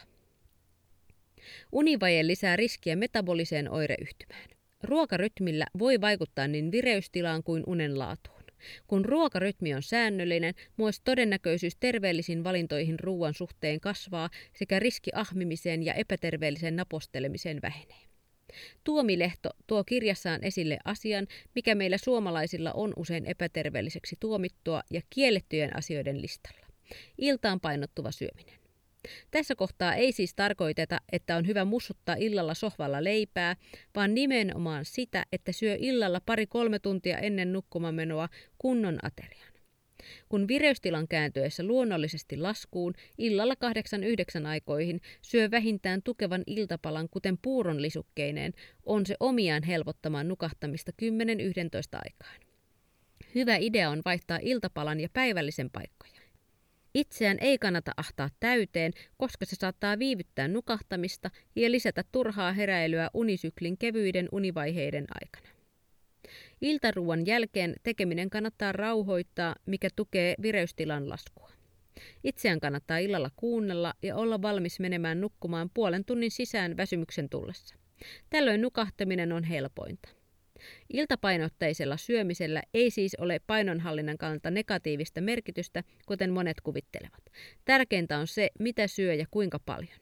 Univaje lisää riskiä metaboliseen oireyhtymään. Ruokarytmillä voi vaikuttaa niin vireystilaan kuin unen laatuun. Kun ruokarytmi on säännöllinen, myös todennäköisyys terveellisiin valintoihin ruoan suhteen kasvaa sekä riski ahmimiseen ja epäterveelliseen napostelemiseen vähenee. Tuomilehto tuo kirjassaan esille asian, mikä meillä suomalaisilla on usein epäterveelliseksi tuomittua ja kiellettyjen asioiden listalla. Iltaan painottuva syöminen. Tässä kohtaa ei siis tarkoiteta, että on hyvä mussuttaa illalla sohvalla leipää, vaan nimenomaan sitä, että syö illalla pari-kolme tuntia ennen nukkumamenoa kunnon aterian. Kun vireystilan kääntyessä luonnollisesti laskuun, illalla 8-9 aikoihin syö vähintään tukevan iltapalan, kuten puuron lisukkeineen, on se omiaan helpottamaan nukahtamista 10-11 aikaan. Hyvä idea on vaihtaa iltapalan ja päivällisen paikkoja. Itseään ei kannata ahtaa täyteen, koska se saattaa viivyttää nukahtamista ja lisätä turhaa heräilyä unisyklin kevyiden univaiheiden aikana. Iltaruuan jälkeen tekeminen kannattaa rauhoittaa, mikä tukee vireystilan laskua. Itseään kannattaa illalla kuunnella ja olla valmis menemään nukkumaan puolen tunnin sisään väsymyksen tullessa. Tällöin nukahtaminen on helpointa. Iltapainotteisella syömisellä ei siis ole painonhallinnan kannalta negatiivista merkitystä, kuten monet kuvittelevat. Tärkeintä on se, mitä syö ja kuinka paljon.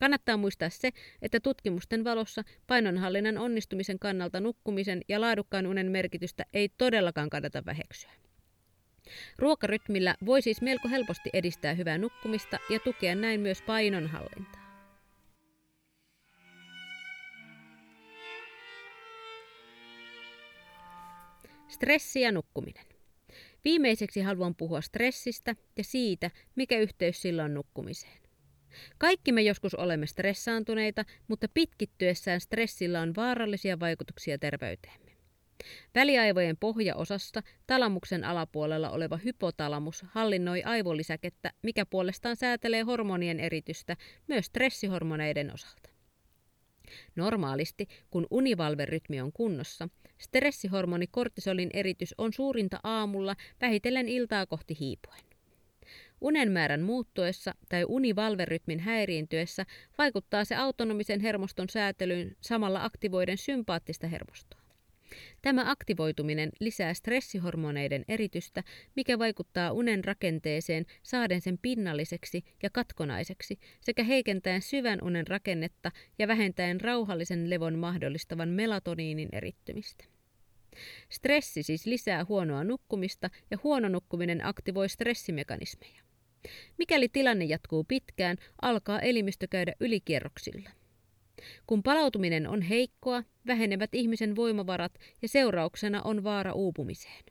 Kannattaa muistaa se, että tutkimusten valossa painonhallinnan onnistumisen kannalta nukkumisen ja laadukkaan unen merkitystä ei todellakaan kannata väheksyä. Ruokarytmillä voi siis melko helposti edistää hyvää nukkumista ja tukea näin myös painonhallintaa. Stressi ja nukkuminen. Viimeiseksi haluan puhua stressistä ja siitä, mikä yhteys sillä on nukkumiseen. Kaikki me joskus olemme stressaantuneita, mutta pitkittyessään stressillä on vaarallisia vaikutuksia terveyteemme. Väliaivojen pohjaosassa talamuksen alapuolella oleva hypotalamus hallinnoi aivolisäkettä, mikä puolestaan säätelee hormonien eritystä myös stressihormoneiden osalta. Normaalisti, kun univalverytmi on kunnossa, stressihormoni kortisolin eritys on suurinta aamulla vähitellen iltaa kohti hiipuen. Unen määrän muuttuessa tai univalverytmin häiriintyessä vaikuttaa se autonomisen hermoston säätelyyn samalla aktivoiden sympaattista hermostoa. Tämä aktivoituminen lisää stressihormoneiden eritystä, mikä vaikuttaa unen rakenteeseen saaden sen pinnalliseksi ja katkonaiseksi sekä heikentäen syvän unen rakennetta ja vähentäen rauhallisen levon mahdollistavan melatoniinin erittymistä. Stressi siis lisää huonoa nukkumista ja huono nukkuminen aktivoi stressimekanismeja. Mikäli tilanne jatkuu pitkään, alkaa elimistö käydä ylikierroksilla. Kun palautuminen on heikkoa, vähenevät ihmisen voimavarat ja seurauksena on vaara uupumiseen.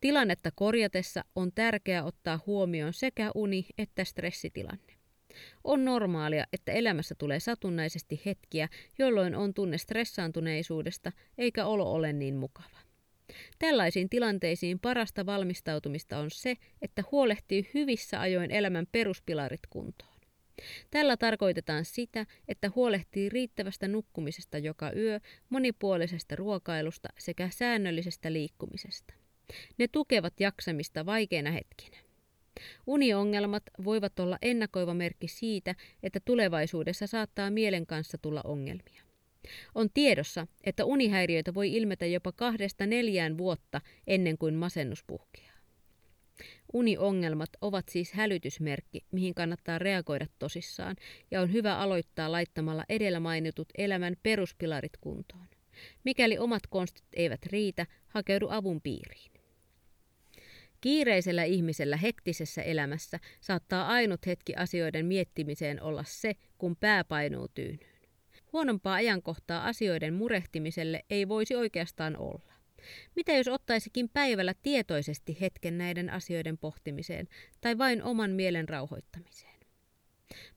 Tilannetta korjatessa on tärkeää ottaa huomioon sekä uni että stressitilanne. On normaalia, että elämässä tulee satunnaisesti hetkiä, jolloin on tunne stressaantuneisuudesta eikä olo ole niin mukava. Tällaisiin tilanteisiin parasta valmistautumista on se, että huolehtii hyvissä ajoin elämän peruspilarit kuntoon. Tällä tarkoitetaan sitä, että huolehtii riittävästä nukkumisesta joka yö, monipuolisesta ruokailusta sekä säännöllisestä liikkumisesta. Ne tukevat jaksamista vaikeina hetkinä. Uniongelmat voivat olla ennakoiva merkki siitä, että tulevaisuudessa saattaa mielen kanssa tulla ongelmia. On tiedossa, että unihäiriöitä voi ilmetä jopa kahdesta neljään vuotta ennen kuin masennus puhkeaa. Uniongelmat ovat siis hälytysmerkki, mihin kannattaa reagoida tosissaan, ja on hyvä aloittaa laittamalla edellä mainitut elämän peruspilarit kuntoon. Mikäli omat konstit eivät riitä, hakeudu avun piiriin. Kiireisellä ihmisellä hektisessä elämässä saattaa ainut hetki asioiden miettimiseen olla se, kun pää painuu tyynyyn. Huonompaa ajankohtaa asioiden murehtimiselle ei voisi oikeastaan olla. Mitä jos ottaisikin päivällä tietoisesti hetken näiden asioiden pohtimiseen tai vain oman mielen rauhoittamiseen?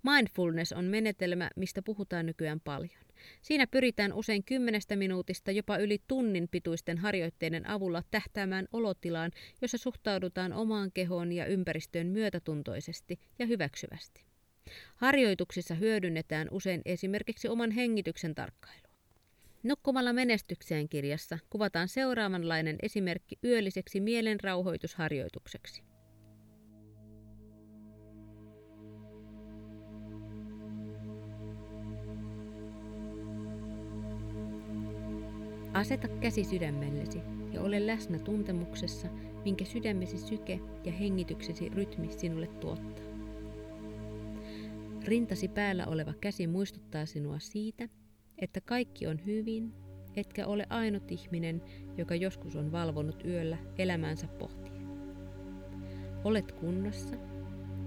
Mindfulness on menetelmä, mistä puhutaan nykyään paljon. Siinä pyritään usein kymmenestä minuutista jopa yli tunnin pituisten harjoitteiden avulla tähtäämään olotilaan, jossa suhtaudutaan omaan kehoon ja ympäristöön myötätuntoisesti ja hyväksyvästi. Harjoituksissa hyödynnetään usein esimerkiksi oman hengityksen tarkkailua. Nukkumalla menestykseen kirjassa kuvataan seuraavanlainen esimerkki yölliseksi mielenrauhoitusharjoitukseksi. Aseta käsi sydämellesi ja ole läsnä tuntemuksessa, minkä sydämesi syke ja hengityksesi rytmi sinulle tuottaa. Rintasi päällä oleva käsi muistuttaa sinua siitä, että kaikki on hyvin, etkä ole ainut ihminen, joka joskus on valvonut yöllä elämäänsä pohtien. Olet kunnossa,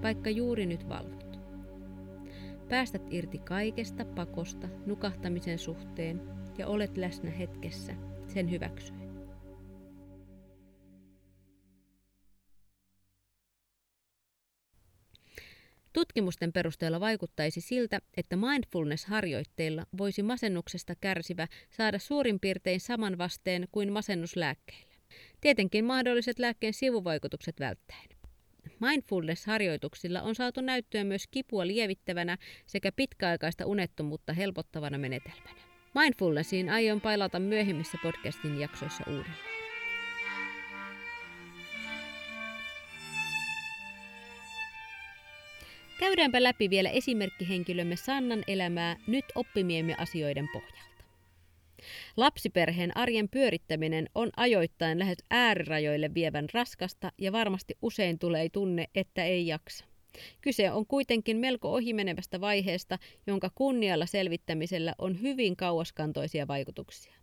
vaikka juuri nyt valvot. Päästät irti kaikesta pakosta nukahtamisen suhteen ja olet läsnä hetkessä sen hyväksyen. Tutkimusten perusteella vaikuttaisi siltä, että mindfulness-harjoitteilla voisi masennuksesta kärsivä saada suurin piirtein saman vasteen kuin masennuslääkkeillä. Tietenkin mahdolliset lääkkeen sivuvaikutukset välttäen. Mindfulness-harjoituksilla on saatu näyttöä myös kipua lievittävänä sekä pitkäaikaista unettomuutta helpottavana menetelmänä. Mindfulnessiin aion pailata myöhemmissä podcastin jaksoissa uudelleen. Käydäänpä läpi vielä esimerkkihenkilömme Sannan elämää nyt oppimiemme asioiden pohjalta. Lapsiperheen arjen pyörittäminen on ajoittain lähes äärirajoille vievän raskasta ja varmasti usein tulee tunne, että ei jaksa. Kyse on kuitenkin melko ohimenevästä vaiheesta, jonka kunnialla selvittämisellä on hyvin kauaskantoisia vaikutuksia.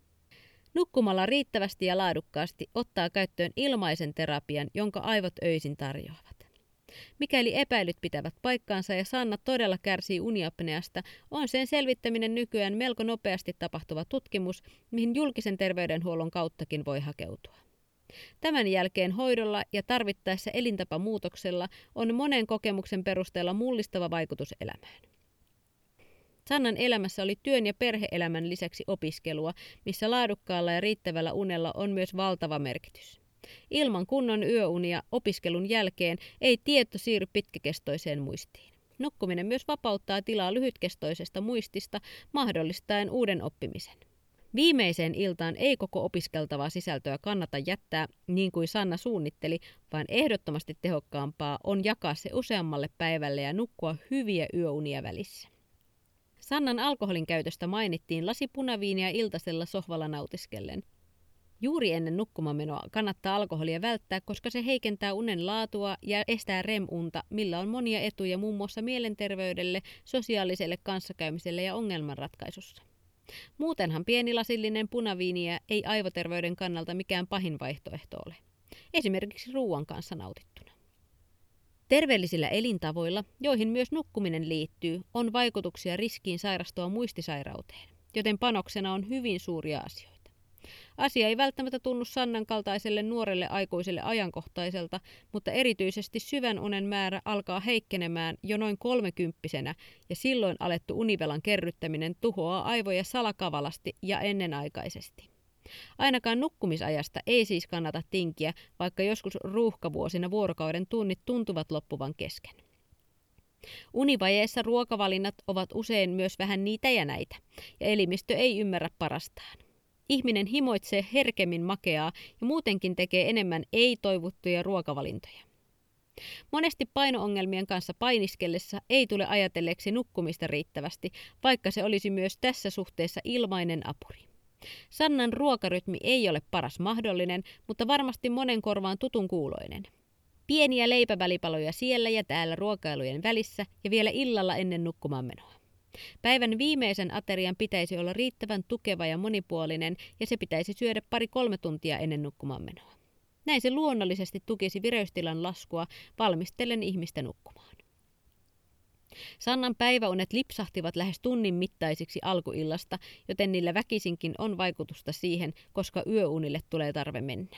Nukkumalla riittävästi ja laadukkaasti ottaa käyttöön ilmaisen terapian, jonka aivot öisin tarjoavat. Mikäli epäilyt pitävät paikkaansa ja Sanna todella kärsii uniapneasta, on sen selvittäminen nykyään melko nopeasti tapahtuva tutkimus, mihin julkisen terveydenhuollon kauttakin voi hakeutua. Tämän jälkeen hoidolla ja tarvittaessa elintapamuutoksella on monen kokemuksen perusteella mullistava vaikutus elämään. Sannan elämässä oli työn ja perheelämän lisäksi opiskelua, missä laadukkaalla ja riittävällä unella on myös valtava merkitys. Ilman kunnon yöunia opiskelun jälkeen ei tieto siirry pitkäkestoiseen muistiin. Nukkuminen myös vapauttaa tilaa lyhytkestoisesta muistista, mahdollistaen uuden oppimisen. Viimeiseen iltaan ei koko opiskeltavaa sisältöä kannata jättää niin kuin Sanna suunnitteli, vaan ehdottomasti tehokkaampaa on jakaa se useammalle päivälle ja nukkua hyviä yöunia välissä. Sannan alkoholin käytöstä mainittiin lasi punaviiniä iltasella sohvalla nautiskellen. Juuri ennen nukkumamenoa kannattaa alkoholia välttää, koska se heikentää unen laatua ja estää REM-unta, millä on monia etuja muun muassa mielenterveydelle, sosiaaliselle kanssakäymiselle ja ongelmanratkaisussa. Muutenhan pienilasillinen punaviiniä ei aivoterveyden kannalta mikään pahin vaihtoehto ole. Esimerkiksi ruoan kanssa nautittuna. Terveellisillä elintavoilla, joihin myös nukkuminen liittyy, on vaikutuksia riskiin sairastua muistisairauteen, joten panoksena on hyvin suuria asioita. Asia ei välttämättä tunnu Sannan kaltaiselle nuorelle aikuiselle ajankohtaiselta, mutta erityisesti syvän unen määrä alkaa heikkenemään jo noin kolmekymppisenä ja silloin alettu univelan kerryttäminen tuhoaa aivoja salakavalasti ja ennenaikaisesti. Ainakaan nukkumisajasta ei siis kannata tinkiä, vaikka joskus ruuhkavuosina vuorokauden tunnit tuntuvat loppuvan kesken. Univajeessa ruokavalinnat ovat usein myös vähän niitä ja näitä, ja elimistö ei ymmärrä parastaan. Ihminen himoitsee herkemmin makeaa ja muutenkin tekee enemmän ei-toivottuja ruokavalintoja. Monesti painoongelmien kanssa painiskellessa ei tule ajatelleeksi nukkumista riittävästi, vaikka se olisi myös tässä suhteessa ilmainen apuri. Sannan ruokarytmi ei ole paras mahdollinen, mutta varmasti monen korvaan tutun kuuloinen. Pieniä leipävälipaloja siellä ja täällä ruokailujen välissä ja vielä illalla ennen nukkumaan menoa. Päivän viimeisen aterian pitäisi olla riittävän tukeva ja monipuolinen ja se pitäisi syödä pari-kolme tuntia ennen nukkumaan menoa. Näin se luonnollisesti tukisi vireystilan laskua valmistellen ihmistä nukkumaan. Sannan päiväunet lipsahtivat lähes tunnin mittaisiksi alkuillasta, joten niillä väkisinkin on vaikutusta siihen, koska yöunille tulee tarve mennä.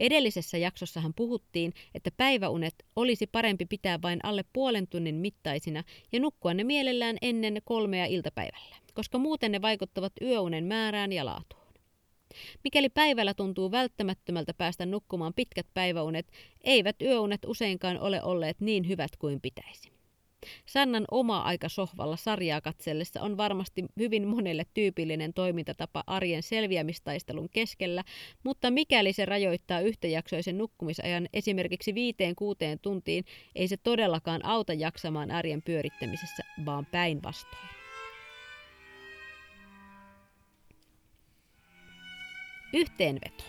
Edellisessä jaksossahan puhuttiin, että päiväunet olisi parempi pitää vain alle puolen tunnin mittaisina ja nukkua ne mielellään ennen kolmea iltapäivällä, koska muuten ne vaikuttavat yöunen määrään ja laatuun. Mikäli päivällä tuntuu välttämättömältä päästä nukkumaan pitkät päiväunet, eivät yöunet useinkaan ole olleet niin hyvät kuin pitäisi. Sannan oma aika sohvalla sarjaa katsellessa on varmasti hyvin monelle tyypillinen toimintatapa arjen selviämistaistelun keskellä, mutta mikäli se rajoittaa yhtäjaksoisen nukkumisajan esimerkiksi viiteen kuuteen tuntiin, ei se todellakaan auta jaksamaan arjen pyörittämisessä, vaan päinvastoin. Yhteenveto.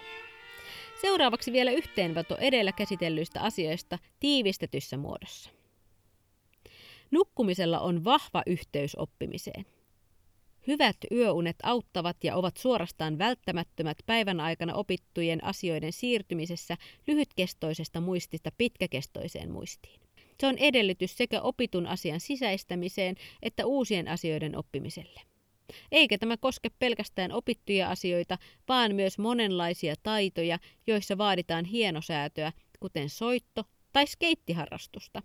Seuraavaksi vielä yhteenveto edellä käsitellyistä asioista tiivistetyssä muodossa. Nukkumisella on vahva yhteys oppimiseen. Hyvät yöunet auttavat ja ovat suorastaan välttämättömät päivän aikana opittujen asioiden siirtymisessä lyhytkestoisesta muistista pitkäkestoiseen muistiin. Se on edellytys sekä opitun asian sisäistämiseen että uusien asioiden oppimiselle. Eikä tämä koske pelkästään opittuja asioita, vaan myös monenlaisia taitoja, joissa vaaditaan hienosäätöä, kuten soitto tai skeittiharrastusta.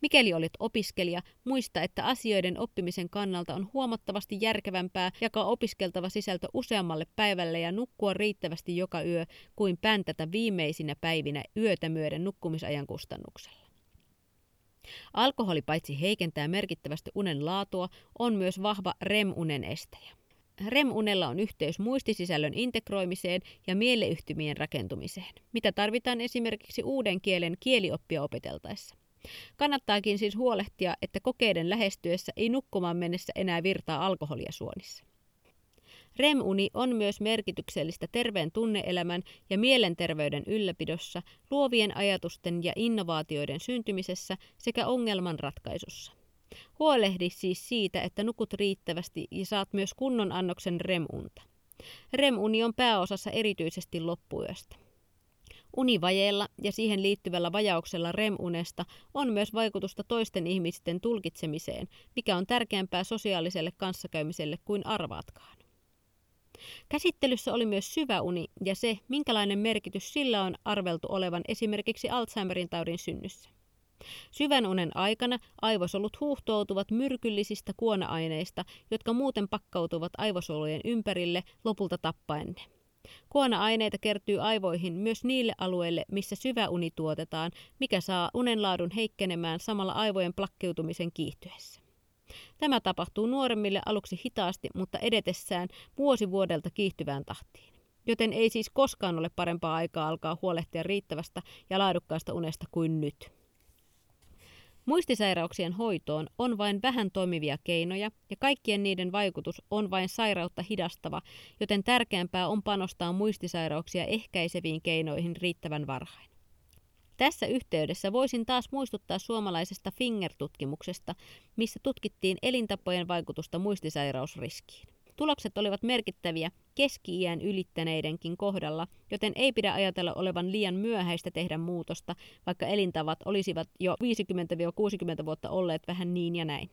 Mikäli olet opiskelija, muista, että asioiden oppimisen kannalta on huomattavasti järkevämpää jakaa opiskeltava sisältö useammalle päivälle ja nukkua riittävästi joka yö kuin päntätä viimeisinä päivinä yötä myöden nukkumisajan kustannuksella. Alkoholi paitsi heikentää merkittävästi unen laatua, on myös vahva REM-unen estäjä. REM-unella on yhteys muistisisällön integroimiseen ja mieleyhtymien rakentumiseen, mitä tarvitaan esimerkiksi uuden kielen kielioppia opeteltaessa. Kannattaakin siis huolehtia, että kokeiden lähestyessä ei nukkumaan mennessä enää virtaa alkoholia suonissa. REM-uni on myös merkityksellistä terveen tunneelämän ja mielenterveyden ylläpidossa, luovien ajatusten ja innovaatioiden syntymisessä sekä ongelmanratkaisussa. Huolehdi siis siitä, että nukut riittävästi ja saat myös kunnon annoksen REM-unta. REM-uni on pääosassa erityisesti loppuyöstä. Univajeella ja siihen liittyvällä vajauksella REM-unesta on myös vaikutusta toisten ihmisten tulkitsemiseen, mikä on tärkeämpää sosiaaliselle kanssakäymiselle kuin arvaatkaan. Käsittelyssä oli myös syvä uni ja se, minkälainen merkitys sillä on arveltu olevan esimerkiksi Alzheimerin taudin synnyssä. Syvän unen aikana aivosolut huuhtoutuvat myrkyllisistä kuona-aineista, jotka muuten pakkautuvat aivosolujen ympärille lopulta tappaen ne. Kuona-aineita kertyy aivoihin myös niille alueille, missä syvä uni tuotetaan, mikä saa unenlaadun heikkenemään samalla aivojen plakkeutumisen kiihtyessä. Tämä tapahtuu nuoremmille aluksi hitaasti, mutta edetessään vuosi vuodelta kiihtyvään tahtiin. Joten ei siis koskaan ole parempaa aikaa alkaa huolehtia riittävästä ja laadukkaasta unesta kuin nyt. Muistisairauksien hoitoon on vain vähän toimivia keinoja ja kaikkien niiden vaikutus on vain sairautta hidastava, joten tärkeämpää on panostaa muistisairauksia ehkäiseviin keinoihin riittävän varhain. Tässä yhteydessä voisin taas muistuttaa suomalaisesta Finger-tutkimuksesta, missä tutkittiin elintapojen vaikutusta muistisairausriskiin. Tulokset olivat merkittäviä keski-iän ylittäneidenkin kohdalla, joten ei pidä ajatella olevan liian myöhäistä tehdä muutosta, vaikka elintavat olisivat jo 50-60 vuotta olleet vähän niin ja näin.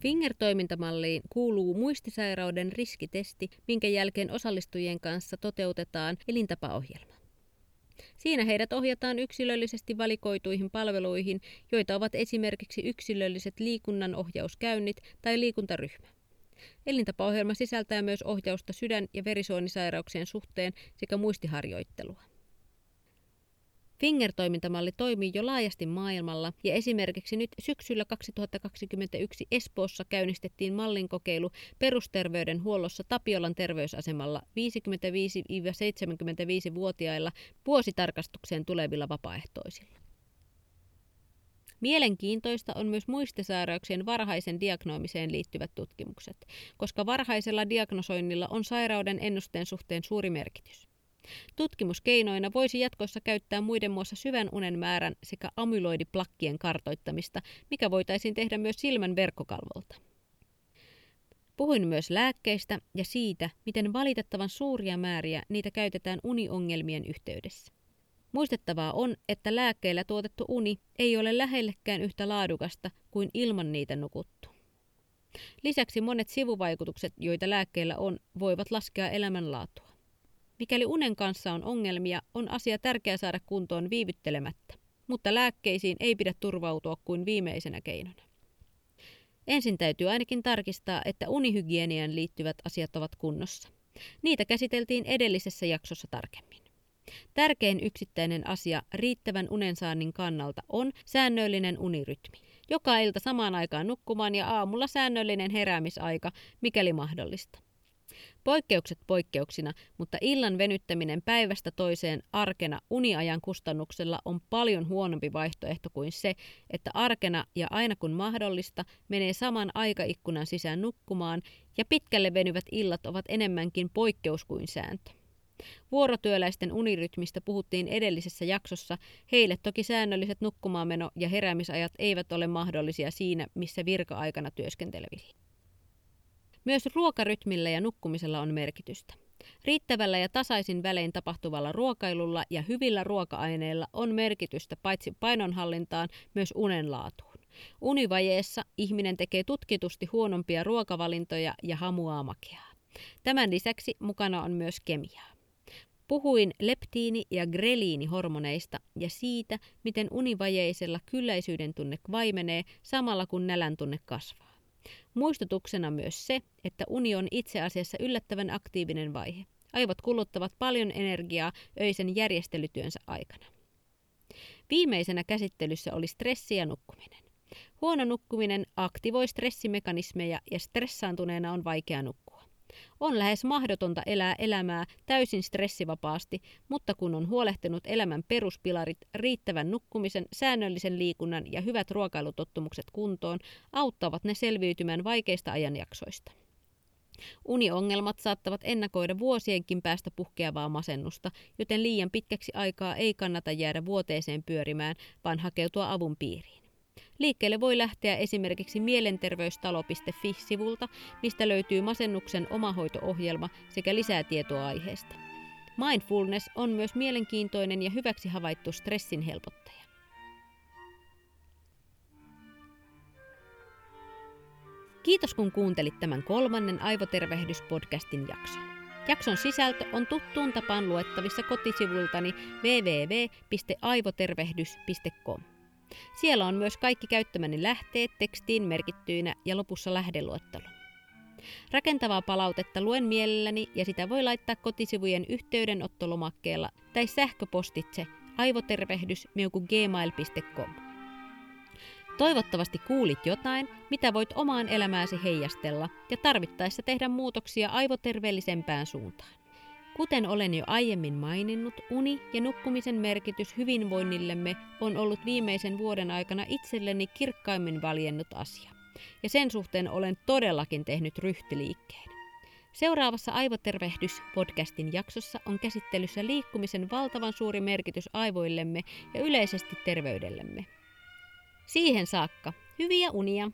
Finger-toimintamalliin kuuluu muistisairauden riskitesti, minkä jälkeen osallistujien kanssa toteutetaan elintapaohjelma. Siinä heidät ohjataan yksilöllisesti valikoituihin palveluihin, joita ovat esimerkiksi yksilölliset liikunnan ohjauskäynnit tai liikuntaryhmä. Elintapaohjelma sisältää myös ohjausta sydän- ja verisuonisairauksien suhteen sekä muistiharjoittelua. Finger-toimintamalli toimii jo laajasti maailmalla ja esimerkiksi nyt syksyllä 2021 Espoossa käynnistettiin mallin kokeilu perusterveydenhuollossa Tapiolan terveysasemalla 55-75-vuotiailla vuositarkastukseen tulevilla vapaaehtoisilla. Mielenkiintoista on myös muistisairauksien varhaisen diagnoimiseen liittyvät tutkimukset, koska varhaisella diagnosoinnilla on sairauden ennusteen suhteen suuri merkitys. Tutkimuskeinoina voisi jatkossa käyttää muiden muassa syvän unen määrän sekä amyloidiplakkien kartoittamista, mikä voitaisiin tehdä myös silmän verkkokalvolta. Puhuin myös lääkkeistä ja siitä, miten valitettavan suuria määriä niitä käytetään uniongelmien yhteydessä. Muistettavaa on, että lääkkeillä tuotettu uni ei ole lähellekään yhtä laadukasta kuin ilman niitä nukuttu. Lisäksi monet sivuvaikutukset, joita lääkkeillä on, voivat laskea elämänlaatua. Mikäli unen kanssa on ongelmia, on asia tärkeää saada kuntoon viivyttelemättä, mutta lääkkeisiin ei pidä turvautua kuin viimeisenä keinona. Ensin täytyy ainakin tarkistaa, että unihygieniaan liittyvät asiat ovat kunnossa. Niitä käsiteltiin edellisessä jaksossa tarkemmin. Tärkein yksittäinen asia riittävän unensaannin kannalta on säännöllinen unirytmi. Joka ilta samaan aikaan nukkumaan ja aamulla säännöllinen heräämisaika, mikäli mahdollista. Poikkeukset poikkeuksina, mutta illan venyttäminen päivästä toiseen arkena uniajan kustannuksella on paljon huonompi vaihtoehto kuin se, että arkena ja aina kun mahdollista menee saman aikaikkunan sisään nukkumaan ja pitkälle venyvät illat ovat enemmänkin poikkeus kuin sääntö. Vuorotyöläisten unirytmistä puhuttiin edellisessä jaksossa. Heille toki säännölliset nukkumaanmeno- ja heräämisajat eivät ole mahdollisia siinä, missä virka-aikana työskentelevillä. Myös ruokarytmillä ja nukkumisella on merkitystä. Riittävällä ja tasaisin välein tapahtuvalla ruokailulla ja hyvillä ruoka-aineilla on merkitystä paitsi painonhallintaan myös unen laatuun. Univajeessa ihminen tekee tutkitusti huonompia ruokavalintoja ja hamuaa makeaa. Tämän lisäksi mukana on myös kemiaa. Puhuin leptiini- ja greliinihormoneista ja siitä, miten univajeisella kylläisyyden tunne vaimenee samalla kun nälän tunne kasvaa. Muistutuksena myös se, että uni on itse asiassa yllättävän aktiivinen vaihe. Aivot kuluttavat paljon energiaa öisen järjestelytyönsä aikana. Viimeisenä käsittelyssä oli stressi ja nukkuminen. Huono nukkuminen aktivoi stressimekanismeja ja stressaantuneena on vaikea nukkua. On lähes mahdotonta elää elämää täysin stressivapaasti, mutta kun on huolehtinut elämän peruspilarit, riittävän nukkumisen, säännöllisen liikunnan ja hyvät ruokailutottumukset kuntoon, auttavat ne selviytymään vaikeista ajanjaksoista. Uniongelmat saattavat ennakoida vuosienkin päästä puhkeavaa masennusta, joten liian pitkäksi aikaa ei kannata jäädä vuoteeseen pyörimään, vaan hakeutua avun piiriin. Liikkeelle voi lähteä esimerkiksi mielenterveystalo.fi-sivulta, mistä löytyy masennuksen omahoito-ohjelma sekä lisää tietoa aiheesta. Mindfulness on myös mielenkiintoinen ja hyväksi havaittu stressin helpottaja. Kiitos kun kuuntelit tämän kolmannen Aivotervehdyspodcastin jakson. Jakson sisältö on tuttuun tapaan luettavissa kotisivultani www.aivotervehdys.com. Siellä on myös kaikki käyttämäni lähteet tekstiin merkittyinä ja lopussa lähdeluettelo. Rakentavaa palautetta luen mielelläni ja sitä voi laittaa kotisivujen yhteydenottolomakkeella tai sähköpostitse aivotervehdys.gmail.com. Toivottavasti kuulit jotain, mitä voit omaan elämääsi heijastella ja tarvittaessa tehdä muutoksia aivoterveellisempään suuntaan. Kuten olen jo aiemmin maininnut, uni ja nukkumisen merkitys hyvinvoinnillemme on ollut viimeisen vuoden aikana itselleni kirkkaimmin valjennut asia. Ja sen suhteen olen todellakin tehnyt ryhtiliikkeen. Seuraavassa Aivotervehdys-podcastin jaksossa on käsittelyssä liikkumisen valtavan suuri merkitys aivoillemme ja yleisesti terveydellemme. Siihen saakka, hyviä unia!